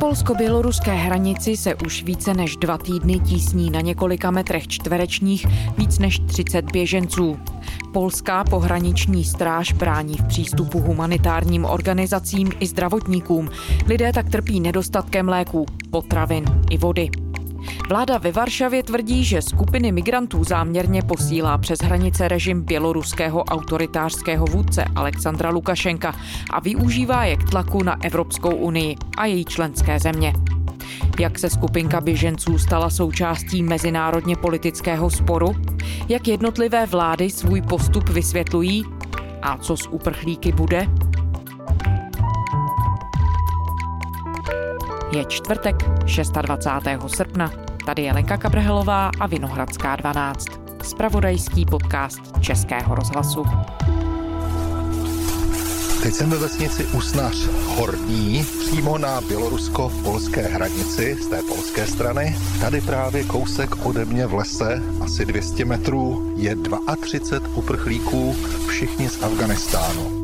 polsko-běloruské hranici se už více než dva týdny tísní na několika metrech čtverečních víc než 30 běženců. Polská pohraniční stráž brání v přístupu humanitárním organizacím i zdravotníkům. Lidé tak trpí nedostatkem léků, potravin i vody. Vláda ve Varšavě tvrdí, že skupiny migrantů záměrně posílá přes hranice režim běloruského autoritářského vůdce Alexandra Lukašenka a využívá je k tlaku na Evropskou unii a její členské země. Jak se skupinka běženců stala součástí mezinárodně politického sporu? Jak jednotlivé vlády svůj postup vysvětlují? A co s uprchlíky bude? Je čtvrtek 26. srpna. Tady je Lenka Kabrhelová a Vinohradská 12. Spravodajský podcast Českého rozhlasu. Teď jsem ve vesnici Usnař Horní, přímo na bělorusko-polské hranici z té polské strany. Tady právě kousek ode mě v lese, asi 200 metrů, je 32 uprchlíků, všichni z Afganistánu.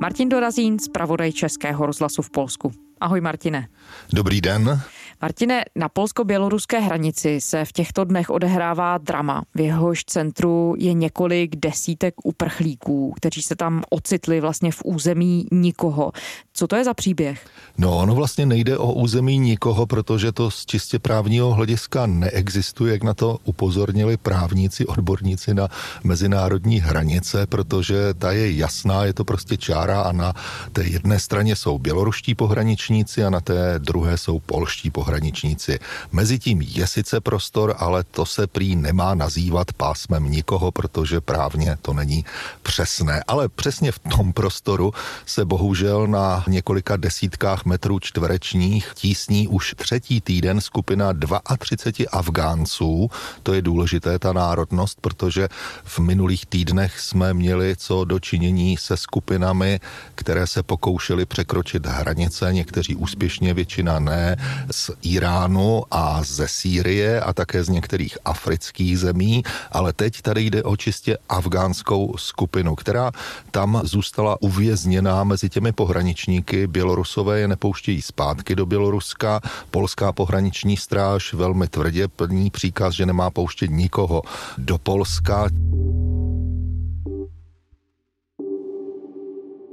Martin Dorazín, zpravodaj Českého rozhlasu v Polsku. Ahoj Martine. Dobrý den. Martine, na polsko-běloruské hranici se v těchto dnech odehrává drama. V jehož centru je několik desítek uprchlíků, kteří se tam ocitli vlastně v území nikoho. Co to je za příběh? No, ono vlastně nejde o území nikoho, protože to z čistě právního hlediska neexistuje, jak na to upozornili právníci, odborníci na mezinárodní hranice, protože ta je jasná, je to prostě čára a na té jedné straně jsou běloruští pohraničníci a na té druhé jsou polští pohraničníci pohraničníci. Mezitím je sice prostor, ale to se prý nemá nazývat pásmem nikoho, protože právně to není přesné. Ale přesně v tom prostoru se bohužel na několika desítkách metrů čtverečních tísní už třetí týden skupina 32 Afgánců. To je důležité, ta národnost, protože v minulých týdnech jsme měli co dočinění se skupinami, které se pokoušely překročit hranice, někteří úspěšně, většina ne, z Iránu a ze Sýrie a také z některých afrických zemí, ale teď tady jde o čistě afgánskou skupinu, která tam zůstala uvězněná mezi těmi pohraničníky. Bělorusové je nepouštějí zpátky do Běloruska, polská pohraniční stráž velmi tvrdě plní příkaz, že nemá pouštět nikoho do Polska.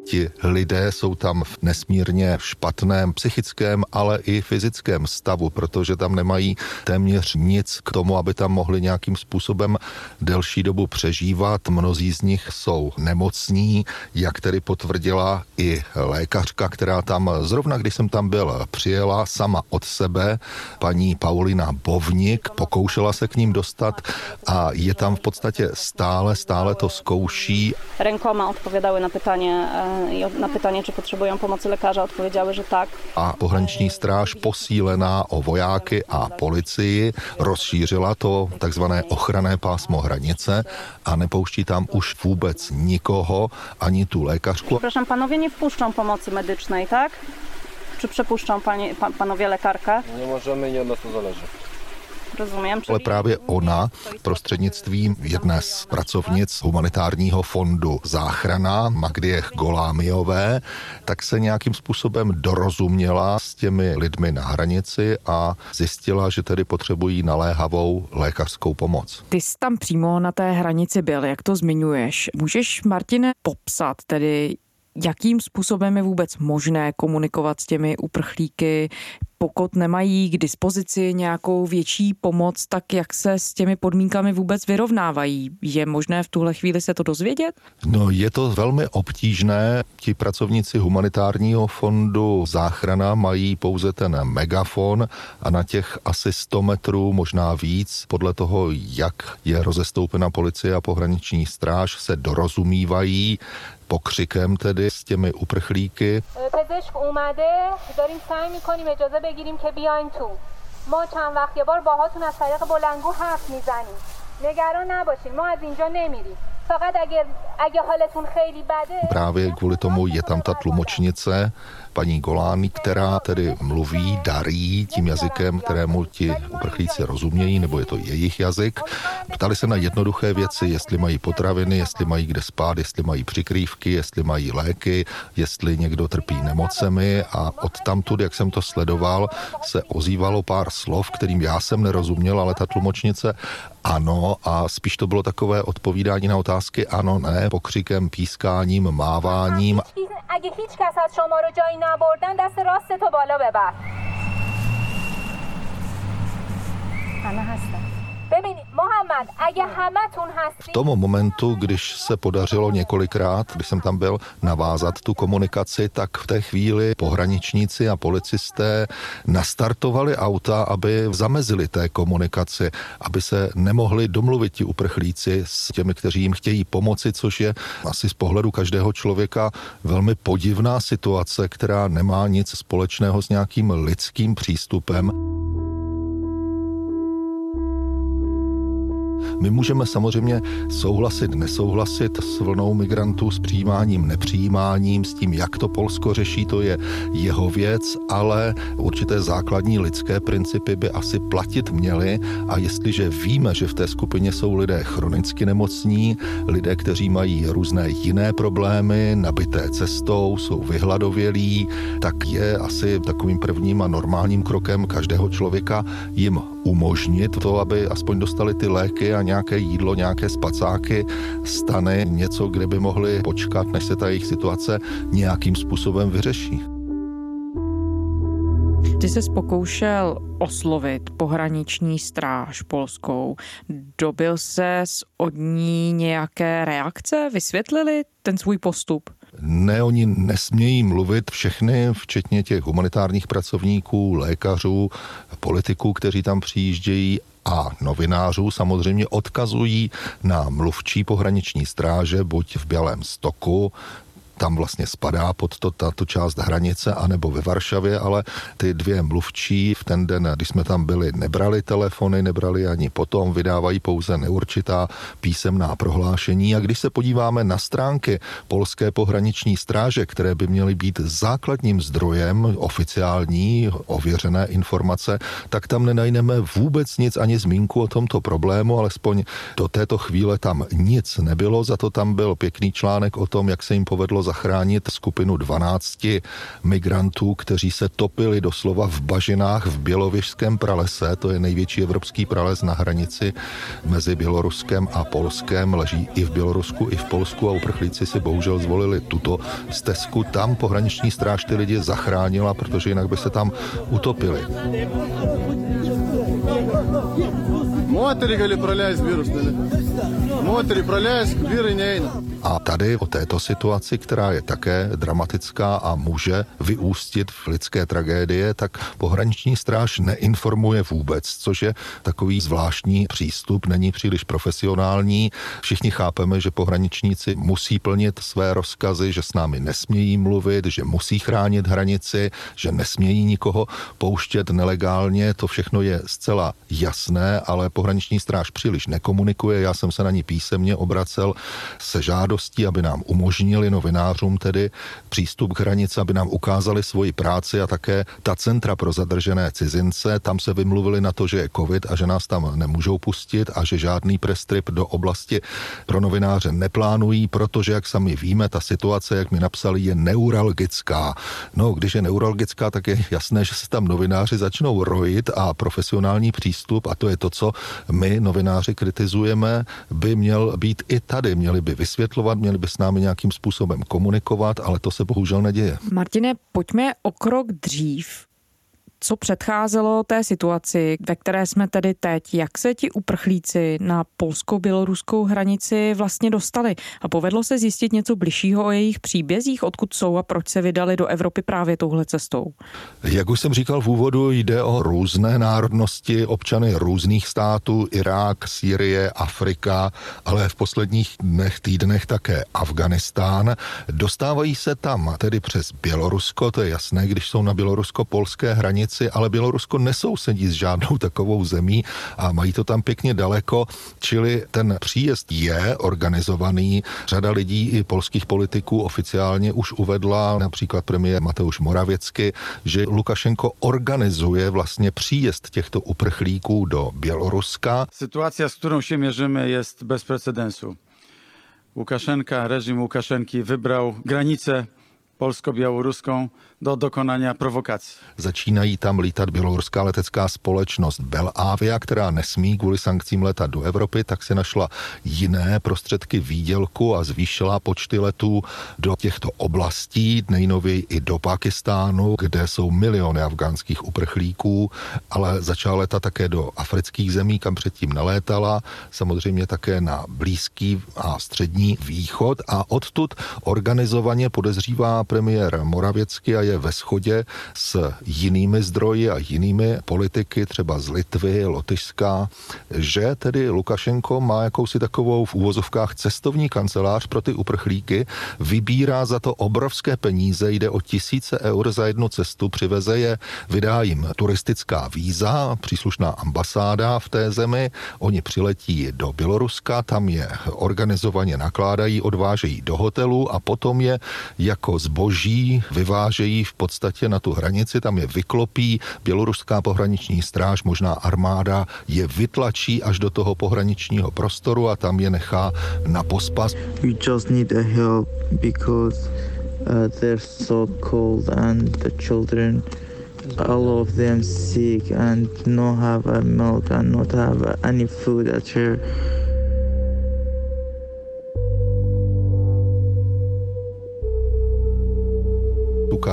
Ti lidé jsou tam v nesmírně špatném psychickém, ale i fyzickém stavu, protože tam nemají téměř nic k tomu, aby tam mohli nějakým způsobem delší dobu přežívat. Mnozí z nich jsou nemocní, jak tedy potvrdila i lékařka, která tam zrovna, když jsem tam byl, přijela sama od sebe, paní Paulina Bovnik, pokoušela se k ním dostat a je tam v podstatě stále, stále to zkouší. Rękoma odpowiadały na pytanie i na pytanie, czy potrzebują pomocy lekarza, odpowiedziały, że tak. A pohraniční stráž posílená o vojáky a policii rozšířila to takzvané ochranné pásmo hranice a nepouští tam už vůbec nikoho, ani tu lékařku. Proszę, panowie nie wpuszczą pomocy medycznej, tak? Czy przepuszczą panie, pan, panowie lekarkę? Nie możemy, nie od nas to zależy. Rozumím. Ale právě ona prostřednictvím jedné z pracovnic humanitárního fondu Záchrana Magdiech Golámiové, tak se nějakým způsobem dorozuměla s těmi lidmi na hranici a zjistila, že tedy potřebují naléhavou lékařskou pomoc. Ty jsi tam přímo na té hranici byl, jak to zmiňuješ. Můžeš, Martine, popsat tedy, jakým způsobem je vůbec možné komunikovat s těmi uprchlíky, pokud nemají k dispozici nějakou větší pomoc, tak jak se s těmi podmínkami vůbec vyrovnávají? Je možné v tuhle chvíli se to dozvědět? No, je to velmi obtížné. Ti pracovníci humanitárního fondu záchrana mají pouze ten megafon a na těch asi 100 metrů, možná víc, podle toho, jak je rozestoupena policie a pohraniční stráž, se dorozumívají pokřikem tedy s těmi uprchlíky. پزشک اومده داریم سعی میکنیم اجازه بگیریم که بیاین تو ما چند وقت یه بار باهاتون از طریق بلنگو حرف میزنیم نگران نباشین ما از اینجا نمیریم فقط اگر Právě kvůli tomu je tam ta tlumočnice, paní Golány, která tedy mluví, darí tím jazykem, kterému ti uprchlíci rozumějí, nebo je to jejich jazyk. Ptali se na jednoduché věci, jestli mají potraviny, jestli mají kde spát, jestli mají přikrývky, jestli mají léky, jestli někdo trpí nemocemi a od tamtud, jak jsem to sledoval, se ozývalo pár slov, kterým já jsem nerozuměl, ale ta tlumočnice ano a spíš to bylo takové odpovídání na otázky ano, ne, pokřikem, pískáním, máváním. اگه هیچ کس از شما رو جایی نبردن دست راست تو بالا ببر. همه هستن. V tomu momentu, když se podařilo několikrát, když jsem tam byl, navázat tu komunikaci, tak v té chvíli pohraničníci a policisté nastartovali auta, aby zamezili té komunikaci, aby se nemohli domluvit ti uprchlíci s těmi, kteří jim chtějí pomoci, což je asi z pohledu každého člověka velmi podivná situace, která nemá nic společného s nějakým lidským přístupem. My můžeme samozřejmě souhlasit, nesouhlasit s vlnou migrantů, s přijímáním, nepřijímáním, s tím, jak to Polsko řeší, to je jeho věc, ale určité základní lidské principy by asi platit měly. A jestliže víme, že v té skupině jsou lidé chronicky nemocní, lidé, kteří mají různé jiné problémy, nabité cestou, jsou vyhladovělí, tak je asi takovým prvním a normálním krokem každého člověka jim umožnit to, aby aspoň dostali ty léky a nějaké jídlo, nějaké spacáky, stany, něco, kde by mohli počkat, než se ta jejich situace nějakým způsobem vyřeší. Ty se pokoušel oslovit pohraniční stráž polskou. Dobil se od ní nějaké reakce? Vysvětlili ten svůj postup? Ne, oni nesmějí mluvit všechny, včetně těch humanitárních pracovníků, lékařů, politiků, kteří tam přijíždějí a novinářů samozřejmě odkazují na mluvčí pohraniční stráže, buď v Bělém stoku, tam vlastně spadá pod to, tato část hranice, anebo ve Varšavě, ale ty dvě mluvčí v ten den, když jsme tam byli, nebrali telefony, nebrali ani potom, vydávají pouze neurčitá písemná prohlášení. A když se podíváme na stránky polské pohraniční stráže, které by měly být základním zdrojem oficiální, ověřené informace, tak tam nenajdeme vůbec nic ani zmínku o tomto problému, alespoň do této chvíle tam nic nebylo, za to tam byl pěkný článek o tom, jak se jim povedlo zachránit skupinu 12 migrantů, kteří se topili doslova v bažinách v Bělověžském pralese. To je největší evropský prales na hranici mezi Běloruskem a Polskem. Leží i v Bělorusku, i v Polsku a uprchlíci si bohužel zvolili tuto stezku. Tam pohraniční stráž ty lidi zachránila, protože jinak by se tam utopili. Moterį gali praleisti virus, ne? Moterį praleisti, vyrai neina. A tady o této situaci, která je také dramatická a může vyústit v lidské tragédie, tak pohraniční stráž neinformuje vůbec, což je takový zvláštní přístup, není příliš profesionální. Všichni chápeme, že pohraničníci musí plnit své rozkazy, že s námi nesmějí mluvit, že musí chránit hranici, že nesmějí nikoho pouštět nelegálně. To všechno je zcela jasné, ale pohraniční stráž příliš nekomunikuje. Já jsem se na ní písemně obracel se žádostí, aby nám umožnili novinářům tedy přístup k hranici, aby nám ukázali svoji práci a také ta centra pro zadržené cizince. Tam se vymluvili na to, že je covid a že nás tam nemůžou pustit a že žádný prestrip do oblasti pro novináře neplánují, protože, jak sami víme, ta situace, jak mi napsali, je neuralgická. No, když je neuralgická, tak je jasné, že se tam novináři začnou rojit a profesionální přístup, a to je to, co my, novináři, kritizujeme, by měl být i tady. Měli by vysvětlovat měli by s námi nějakým způsobem komunikovat, ale to se bohužel neděje. Martine, pojďme o krok dřív co předcházelo té situaci, ve které jsme tedy teď, jak se ti uprchlíci na polsko-běloruskou hranici vlastně dostali a povedlo se zjistit něco bližšího o jejich příbězích, odkud jsou a proč se vydali do Evropy právě touhle cestou? Jak už jsem říkal v úvodu, jde o různé národnosti, občany různých států, Irák, Sýrie, Afrika, ale v posledních dnech, týdnech také Afganistán. Dostávají se tam tedy přes Bělorusko, to je jasné, když jsou na bělorusko-polské hranici hranici, ale Bělorusko nesousedí s žádnou takovou zemí a mají to tam pěkně daleko, čili ten příjezd je organizovaný. Řada lidí i polských politiků oficiálně už uvedla, například premiér Mateusz Moravěcky, že Lukašenko organizuje vlastně příjezd těchto uprchlíků do Běloruska. Situace, s kterou się mierzymy, jest bez precedensu. Łukaszenka, reżim Łukaszenki wybrał granicę polsko-białoruską do dokonania provokací. Začínají tam lítat běloruská letecká společnost Belavia, která nesmí kvůli sankcím letat do Evropy, tak si našla jiné prostředky výdělku a zvýšila počty letů do těchto oblastí, nejnověji i do Pakistánu, kde jsou miliony afgánských uprchlíků, ale začala letat také do afrických zemí, kam předtím nelétala, samozřejmě také na Blízký a Střední východ a odtud organizovaně podezřívá premiér Moravěcky a je ve shodě s jinými zdroji a jinými politiky, třeba z Litvy, Lotyšská, že tedy Lukašenko má jakousi takovou v úvozovkách cestovní kancelář pro ty uprchlíky, vybírá za to obrovské peníze, jde o tisíce eur za jednu cestu, přiveze je, vydá jim turistická víza, příslušná ambasáda v té zemi, oni přiletí do Běloruska, tam je organizovaně nakládají, odvážejí do hotelu a potom je jako zboží vyvážejí v podstatě na tu hranici, tam je vyklopí, běloruská pohraniční stráž, možná armáda je vytlačí až do toho pohraničního prostoru a tam je nechá na pospas. We just need a help because uh, they're so cold and the children all of them sick and no have a milk and not have any food at here.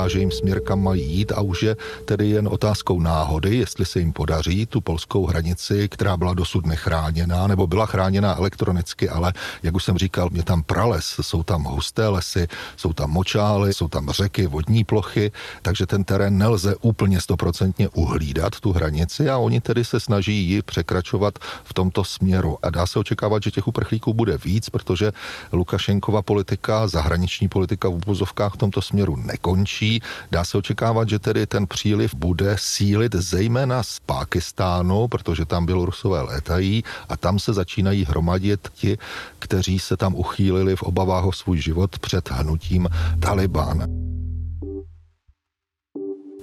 Ukáže jim směr, kam mají jít a už je tedy jen otázkou náhody, jestli se jim podaří tu polskou hranici, která byla dosud nechráněná, nebo byla chráněná elektronicky, ale jak už jsem říkal, je tam prales, jsou tam husté lesy, jsou tam močály, jsou tam řeky, vodní plochy, takže ten terén nelze úplně stoprocentně uhlídat, tu hranici a oni tedy se snaží ji překračovat v tomto směru. A dá se očekávat, že těch uprchlíků bude víc, protože Lukašenkova politika, zahraniční politika v úvozovkách v tomto směru nekončí Dá se očekávat, že tedy ten příliv bude sílit zejména z Pákistánu, protože tam Bělorusové létají a tam se začínají hromadit ti, kteří se tam uchýlili v obavách o svůj život před hnutím Taliban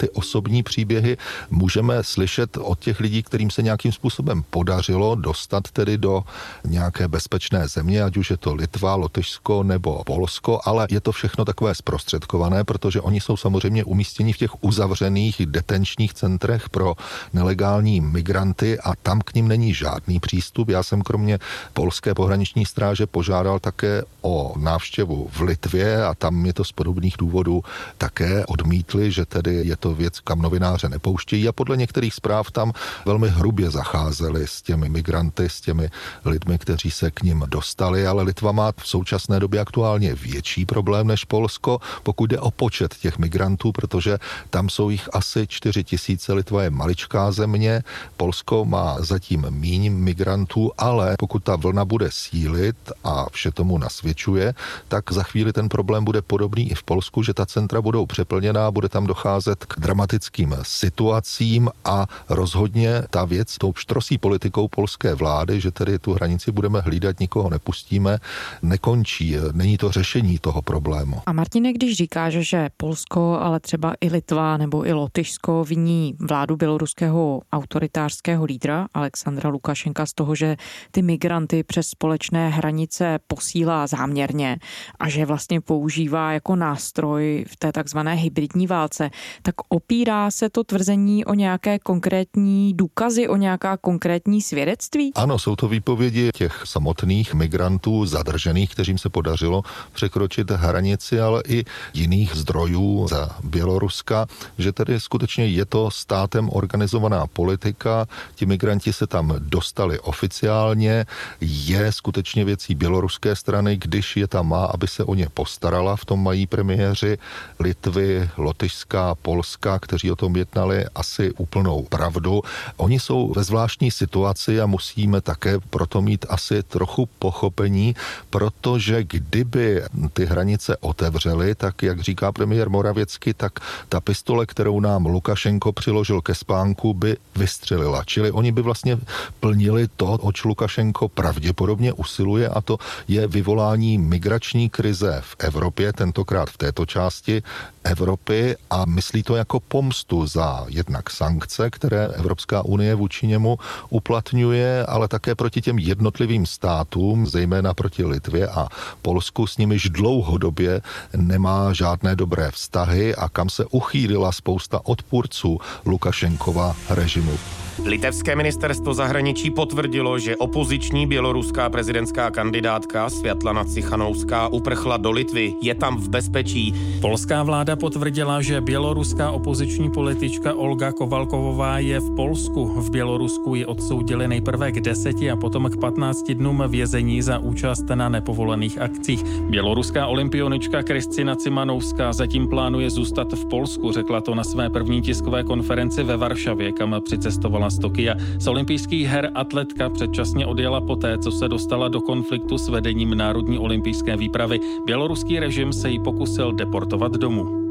ty osobní příběhy můžeme slyšet od těch lidí, kterým se nějakým způsobem podařilo dostat tedy do nějaké bezpečné země, ať už je to Litva, Lotyšsko nebo Polsko, ale je to všechno takové zprostředkované, protože oni jsou samozřejmě umístěni v těch uzavřených detenčních centrech pro nelegální migranty a tam k ním není žádný přístup. Já jsem kromě polské pohraniční stráže požádal také o návštěvu v Litvě a tam je to z podobných důvodů také odmítli, že tedy je to to věc, kam novináře nepouštějí a podle některých zpráv tam velmi hrubě zacházeli s těmi migranty, s těmi lidmi, kteří se k ním dostali, ale Litva má v současné době aktuálně větší problém než Polsko, pokud jde o počet těch migrantů, protože tam jsou jich asi 4 tisíce, Litva je maličká země, Polsko má zatím míň migrantů, ale pokud ta vlna bude sílit a vše tomu nasvědčuje, tak za chvíli ten problém bude podobný i v Polsku, že ta centra budou přeplněná, bude tam docházet k dramatickým situacím a rozhodně ta věc tou štrosí politikou polské vlády, že tedy tu hranici budeme hlídat, nikoho nepustíme, nekončí. Není to řešení toho problému. A Martine, když říkáš, že Polsko, ale třeba i Litva nebo i Lotyšsko viní vládu běloruského autoritářského lídra Alexandra Lukašenka z toho, že ty migranty přes společné hranice posílá záměrně a že vlastně používá jako nástroj v té takzvané hybridní válce, tak opírá se to tvrzení o nějaké konkrétní důkazy, o nějaká konkrétní svědectví? Ano, jsou to výpovědi těch samotných migrantů zadržených, kterým se podařilo překročit hranici, ale i jiných zdrojů za Běloruska, že tedy skutečně je to státem organizovaná politika, ti migranti se tam dostali oficiálně, je skutečně věcí běloruské strany, když je tam má, aby se o ně postarala, v tom mají premiéři Litvy, Lotyšská, Polska, Běloruska, kteří o tom jednali, asi úplnou pravdu. Oni jsou ve zvláštní situaci a musíme také proto mít asi trochu pochopení, protože kdyby ty hranice otevřely, tak jak říká premiér Moravěcky, tak ta pistole, kterou nám Lukašenko přiložil ke spánku, by vystřelila. Čili oni by vlastně plnili to, oč Lukašenko pravděpodobně usiluje a to je vyvolání migrační krize v Evropě, tentokrát v této části Evropy a myslí to jako pomstu za jednak sankce, které Evropská unie vůči němu uplatňuje, ale také proti těm jednotlivým státům, zejména proti Litvě a Polsku, s nimiž dlouhodobě nemá žádné dobré vztahy a kam se uchýlila spousta odpůrců Lukašenkova režimu. Litevské ministerstvo zahraničí potvrdilo, že opoziční běloruská prezidentská kandidátka Světlana Cichanouská uprchla do Litvy. Je tam v bezpečí. Polská vláda potvrdila, že běloruská opoziční politička Olga Kovalkovová je v Polsku. V Bělorusku ji odsoudili nejprve k deseti a potom k 15 dnům vězení za účast na nepovolených akcích. Běloruská olympionička Kristina Cimanouská zatím plánuje zůstat v Polsku, řekla to na své první tiskové konferenci ve Varšavě, kam přicestovala z Tokia. Z olympijských her atletka předčasně odjela poté, co se dostala do konfliktu s vedením Národní olympijské výpravy. Běloruský režim se jí pokusil deportovat domů.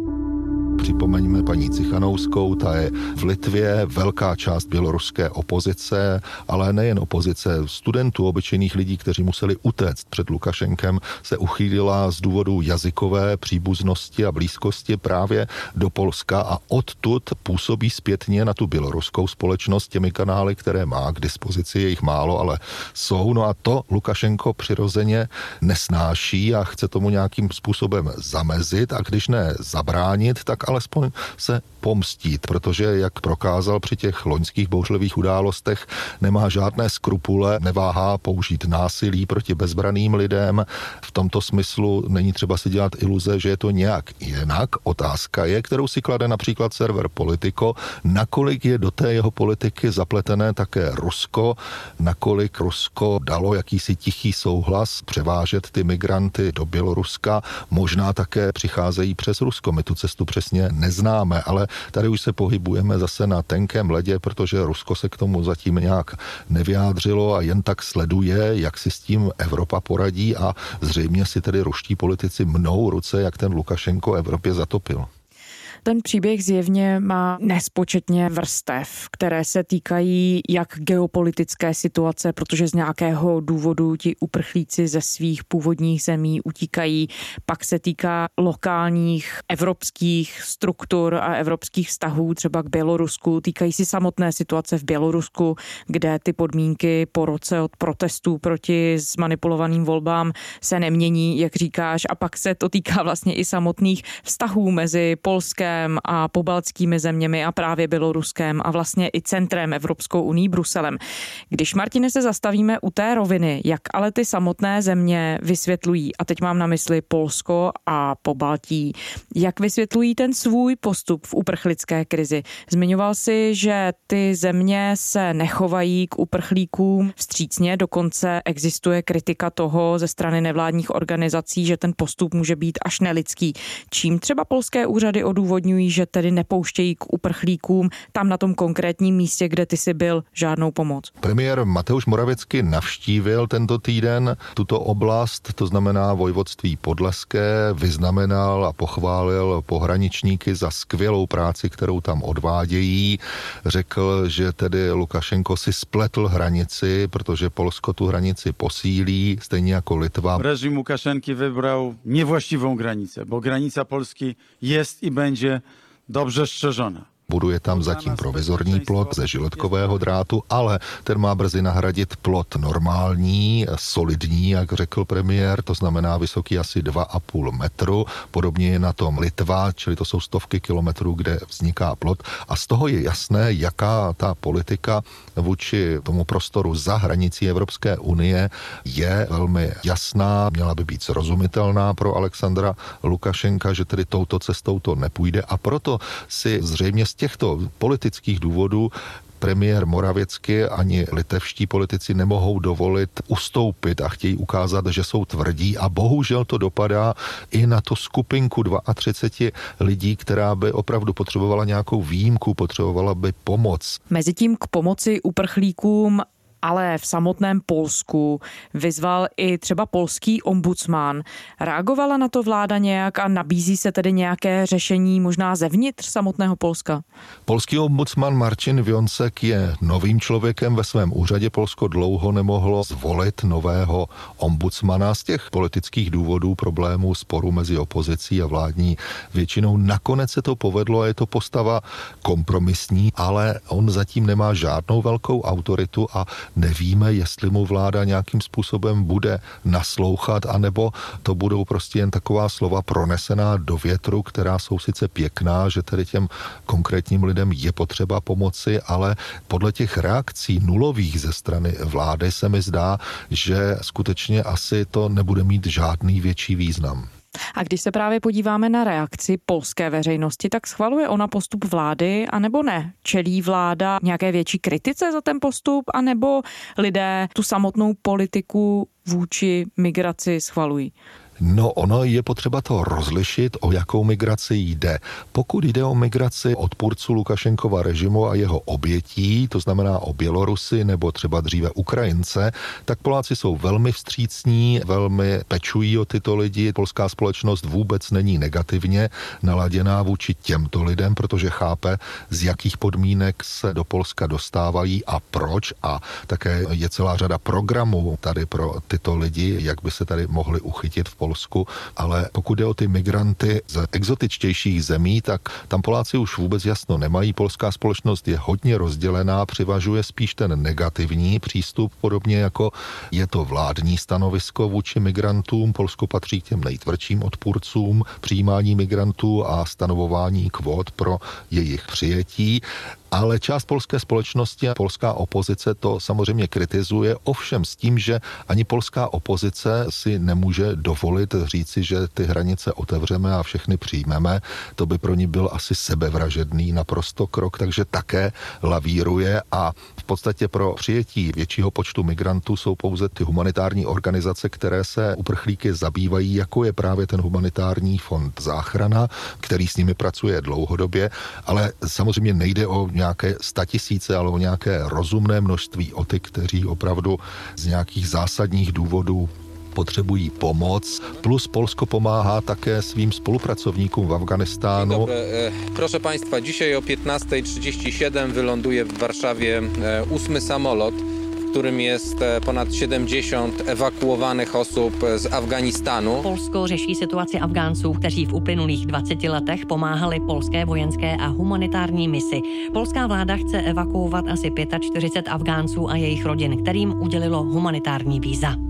Připomeňme paní Cichanouskou, ta je v Litvě velká část běloruské opozice, ale nejen opozice, studentů, obyčejných lidí, kteří museli utéct před Lukašenkem, se uchýlila z důvodu jazykové příbuznosti a blízkosti právě do Polska a odtud působí zpětně na tu běloruskou společnost těmi kanály, které má k dispozici, je jich málo, ale jsou. No a to Lukašenko přirozeně nesnáší a chce tomu nějakým způsobem zamezit a když ne zabránit, tak alespoň se pomstít, protože, jak prokázal při těch loňských bouřlivých událostech, nemá žádné skrupule, neváhá použít násilí proti bezbraným lidem. V tomto smyslu není třeba si dělat iluze, že je to nějak jinak. Otázka je, kterou si klade například server Politico, nakolik je do té jeho politiky zapletené také Rusko, nakolik Rusko dalo jakýsi tichý souhlas převážet ty migranty do Běloruska, možná také přicházejí přes Rusko. My tu cestu přesně neznáme, ale Tady už se pohybujeme zase na tenkém ledě, protože Rusko se k tomu zatím nějak nevyjádřilo a jen tak sleduje, jak si s tím Evropa poradí a zřejmě si tedy ruští politici mnou ruce, jak ten Lukašenko Evropě zatopil. Ten příběh zjevně má nespočetně vrstev, které se týkají jak geopolitické situace, protože z nějakého důvodu ti uprchlíci ze svých původních zemí utíkají, pak se týká lokálních evropských struktur a evropských vztahů, třeba k Bělorusku, týkají si samotné situace v Bělorusku, kde ty podmínky po roce od protestů proti zmanipulovaným volbám se nemění, jak říkáš, a pak se to týká vlastně i samotných vztahů mezi Polskem Ruskem a pobaltskými zeměmi a právě Běloruskem a vlastně i centrem Evropskou uní Bruselem. Když, Martine, se zastavíme u té roviny, jak ale ty samotné země vysvětlují, a teď mám na mysli Polsko a Pobaltí, jak vysvětlují ten svůj postup v uprchlické krizi. Zmiňoval si, že ty země se nechovají k uprchlíkům vstřícně, dokonce existuje kritika toho ze strany nevládních organizací, že ten postup může být až nelidský. Čím třeba polské úřady odůvodňují zdůvodňují, že tedy nepouštějí k uprchlíkům tam na tom konkrétním místě, kde ty si byl, žádnou pomoc. Premiér Mateusz Moravěcky navštívil tento týden tuto oblast, to znamená vojvodství Podleské, vyznamenal a pochválil pohraničníky za skvělou práci, kterou tam odvádějí. Řekl, že tedy Lukašenko si spletl hranici, protože Polsko tu hranici posílí, stejně jako Litva. Režim Łukaszenki wybrał niewłaściwą granicę, bo granica Polski jest i będzie będzie dobrze strzeżona. Buduje tam zatím provizorní plot ze žiletkového drátu, ale ten má brzy nahradit plot normální, solidní, jak řekl premiér, to znamená vysoký asi 2,5 metru. Podobně je na tom Litva, čili to jsou stovky kilometrů, kde vzniká plot. A z toho je jasné, jaká ta politika vůči tomu prostoru za hranicí Evropské unie je velmi jasná, měla by být srozumitelná pro Alexandra Lukašenka, že tedy touto cestou to nepůjde a proto si zřejmě z těchto politických důvodů premiér Moravěcky ani litevští politici nemohou dovolit ustoupit a chtějí ukázat, že jsou tvrdí a bohužel to dopadá i na tu skupinku 32 lidí, která by opravdu potřebovala nějakou výjimku, potřebovala by pomoc. Mezitím k pomoci uprchlíkům ale v samotném Polsku vyzval i třeba polský ombudsman. Reagovala na to vláda nějak a nabízí se tedy nějaké řešení možná zevnitř samotného Polska? Polský ombudsman Marcin Vionsek je novým člověkem ve svém úřadě. Polsko dlouho nemohlo zvolit nového ombudsmana z těch politických důvodů problémů sporu mezi opozicí a vládní většinou. Nakonec se to povedlo a je to postava kompromisní, ale on zatím nemá žádnou velkou autoritu a nevíme, jestli mu vláda nějakým způsobem bude naslouchat, anebo to budou prostě jen taková slova pronesená do větru, která jsou sice pěkná, že tedy těm konkrétním lidem je potřeba pomoci, ale podle těch reakcí nulových ze strany vlády se mi zdá, že skutečně asi to nebude mít žádný větší význam. A když se právě podíváme na reakci polské veřejnosti, tak schvaluje ona postup vlády, anebo ne? Čelí vláda nějaké větší kritice za ten postup, anebo lidé tu samotnou politiku vůči migraci schvalují? No ono je potřeba to rozlišit, o jakou migraci jde. Pokud jde o migraci odpůrců Lukašenkova režimu a jeho obětí, to znamená o Bělorusy nebo třeba dříve Ukrajince, tak Poláci jsou velmi vstřícní, velmi pečují o tyto lidi. Polská společnost vůbec není negativně naladěná vůči těmto lidem, protože chápe, z jakých podmínek se do Polska dostávají a proč. A také je celá řada programů tady pro tyto lidi, jak by se tady mohli uchytit v Polsku Polsku, ale pokud jde o ty migranty z exotičtějších zemí, tak tam Poláci už vůbec jasno nemají. Polská společnost je hodně rozdělená, přivažuje spíš ten negativní přístup, podobně jako je to vládní stanovisko vůči migrantům. Polsko patří k těm nejtvrdším odpůrcům přijímání migrantů a stanovování kvót pro jejich přijetí ale část polské společnosti a polská opozice to samozřejmě kritizuje, ovšem s tím, že ani polská opozice si nemůže dovolit říci, že ty hranice otevřeme a všechny přijmeme. To by pro ní byl asi sebevražedný naprosto krok, takže také lavíruje a v podstatě pro přijetí většího počtu migrantů jsou pouze ty humanitární organizace, které se uprchlíky zabývají, jako je právě ten humanitární fond záchrana, který s nimi pracuje dlouhodobě, ale samozřejmě nejde o nějaké statisíce, ale o nějaké rozumné množství o ty, kteří opravdu z nějakých zásadních důvodů potřebují pomoc, plus Polsko pomáhá také svým spolupracovníkům v Afganistánu. Dobre, e, proszę Państwa, dzisiaj o 15.37 wyląduje w Warszawie e, ósmy samolot którym jest e, ponad 70 ewakuowanych osób z Afganistanu. Polsko řeší situaci Afgánců, kteří v uplynulých 20 letech pomáhali polské vojenské a humanitární misi. Polská vláda chce evakuovat asi 45 Afgánců a jejich rodin, kterým udělilo humanitární víza.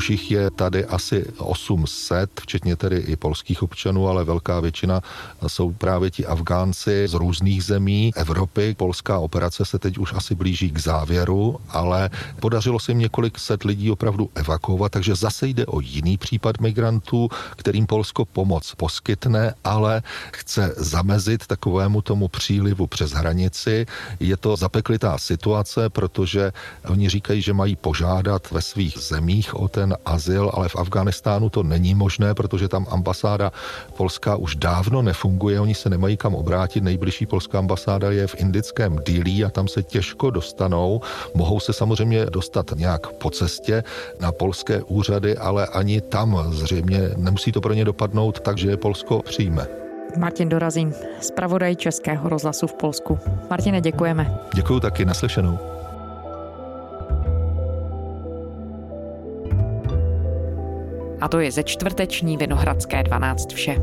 Už jich je tady asi 800, včetně tedy i polských občanů, ale velká většina jsou právě ti Afgánci z různých zemí Evropy. Polská operace se teď už asi blíží k závěru, ale podařilo se jim několik set lidí opravdu evakuovat, takže zase jde o jiný případ migrantů, kterým Polsko pomoc poskytne, ale chce zamezit takovému tomu přílivu přes hranici. Je to zapeklitá situace, protože oni říkají, že mají požádat ve svých zemích o ten azyl, ale v Afganistánu to není možné, protože tam ambasáda polská už dávno nefunguje, oni se nemají kam obrátit. Nejbližší polská ambasáda je v indickém Dili a tam se těžko dostanou. Mohou se samozřejmě dostat nějak po cestě na polské úřady, ale ani tam zřejmě nemusí to pro ně dopadnout, takže Polsko přijme. Martin Dorazín, zpravodaj Českého rozhlasu v Polsku. Martine, děkujeme. Děkuji taky, naslyšenou. A to je ze čtvrteční Vinohradské 12 vše.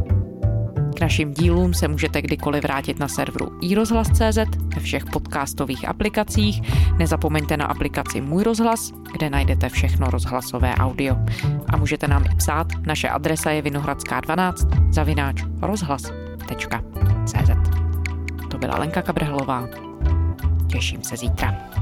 K našim dílům se můžete kdykoliv vrátit na serveru iRozhlas.cz ve všech podcastových aplikacích. Nezapomeňte na aplikaci Můj rozhlas, kde najdete všechno rozhlasové audio. A můžete nám i psát. Naše adresa je vinohradská12 zavináč rozhlas.cz To byla Lenka Kabrhelová. Těším se zítra.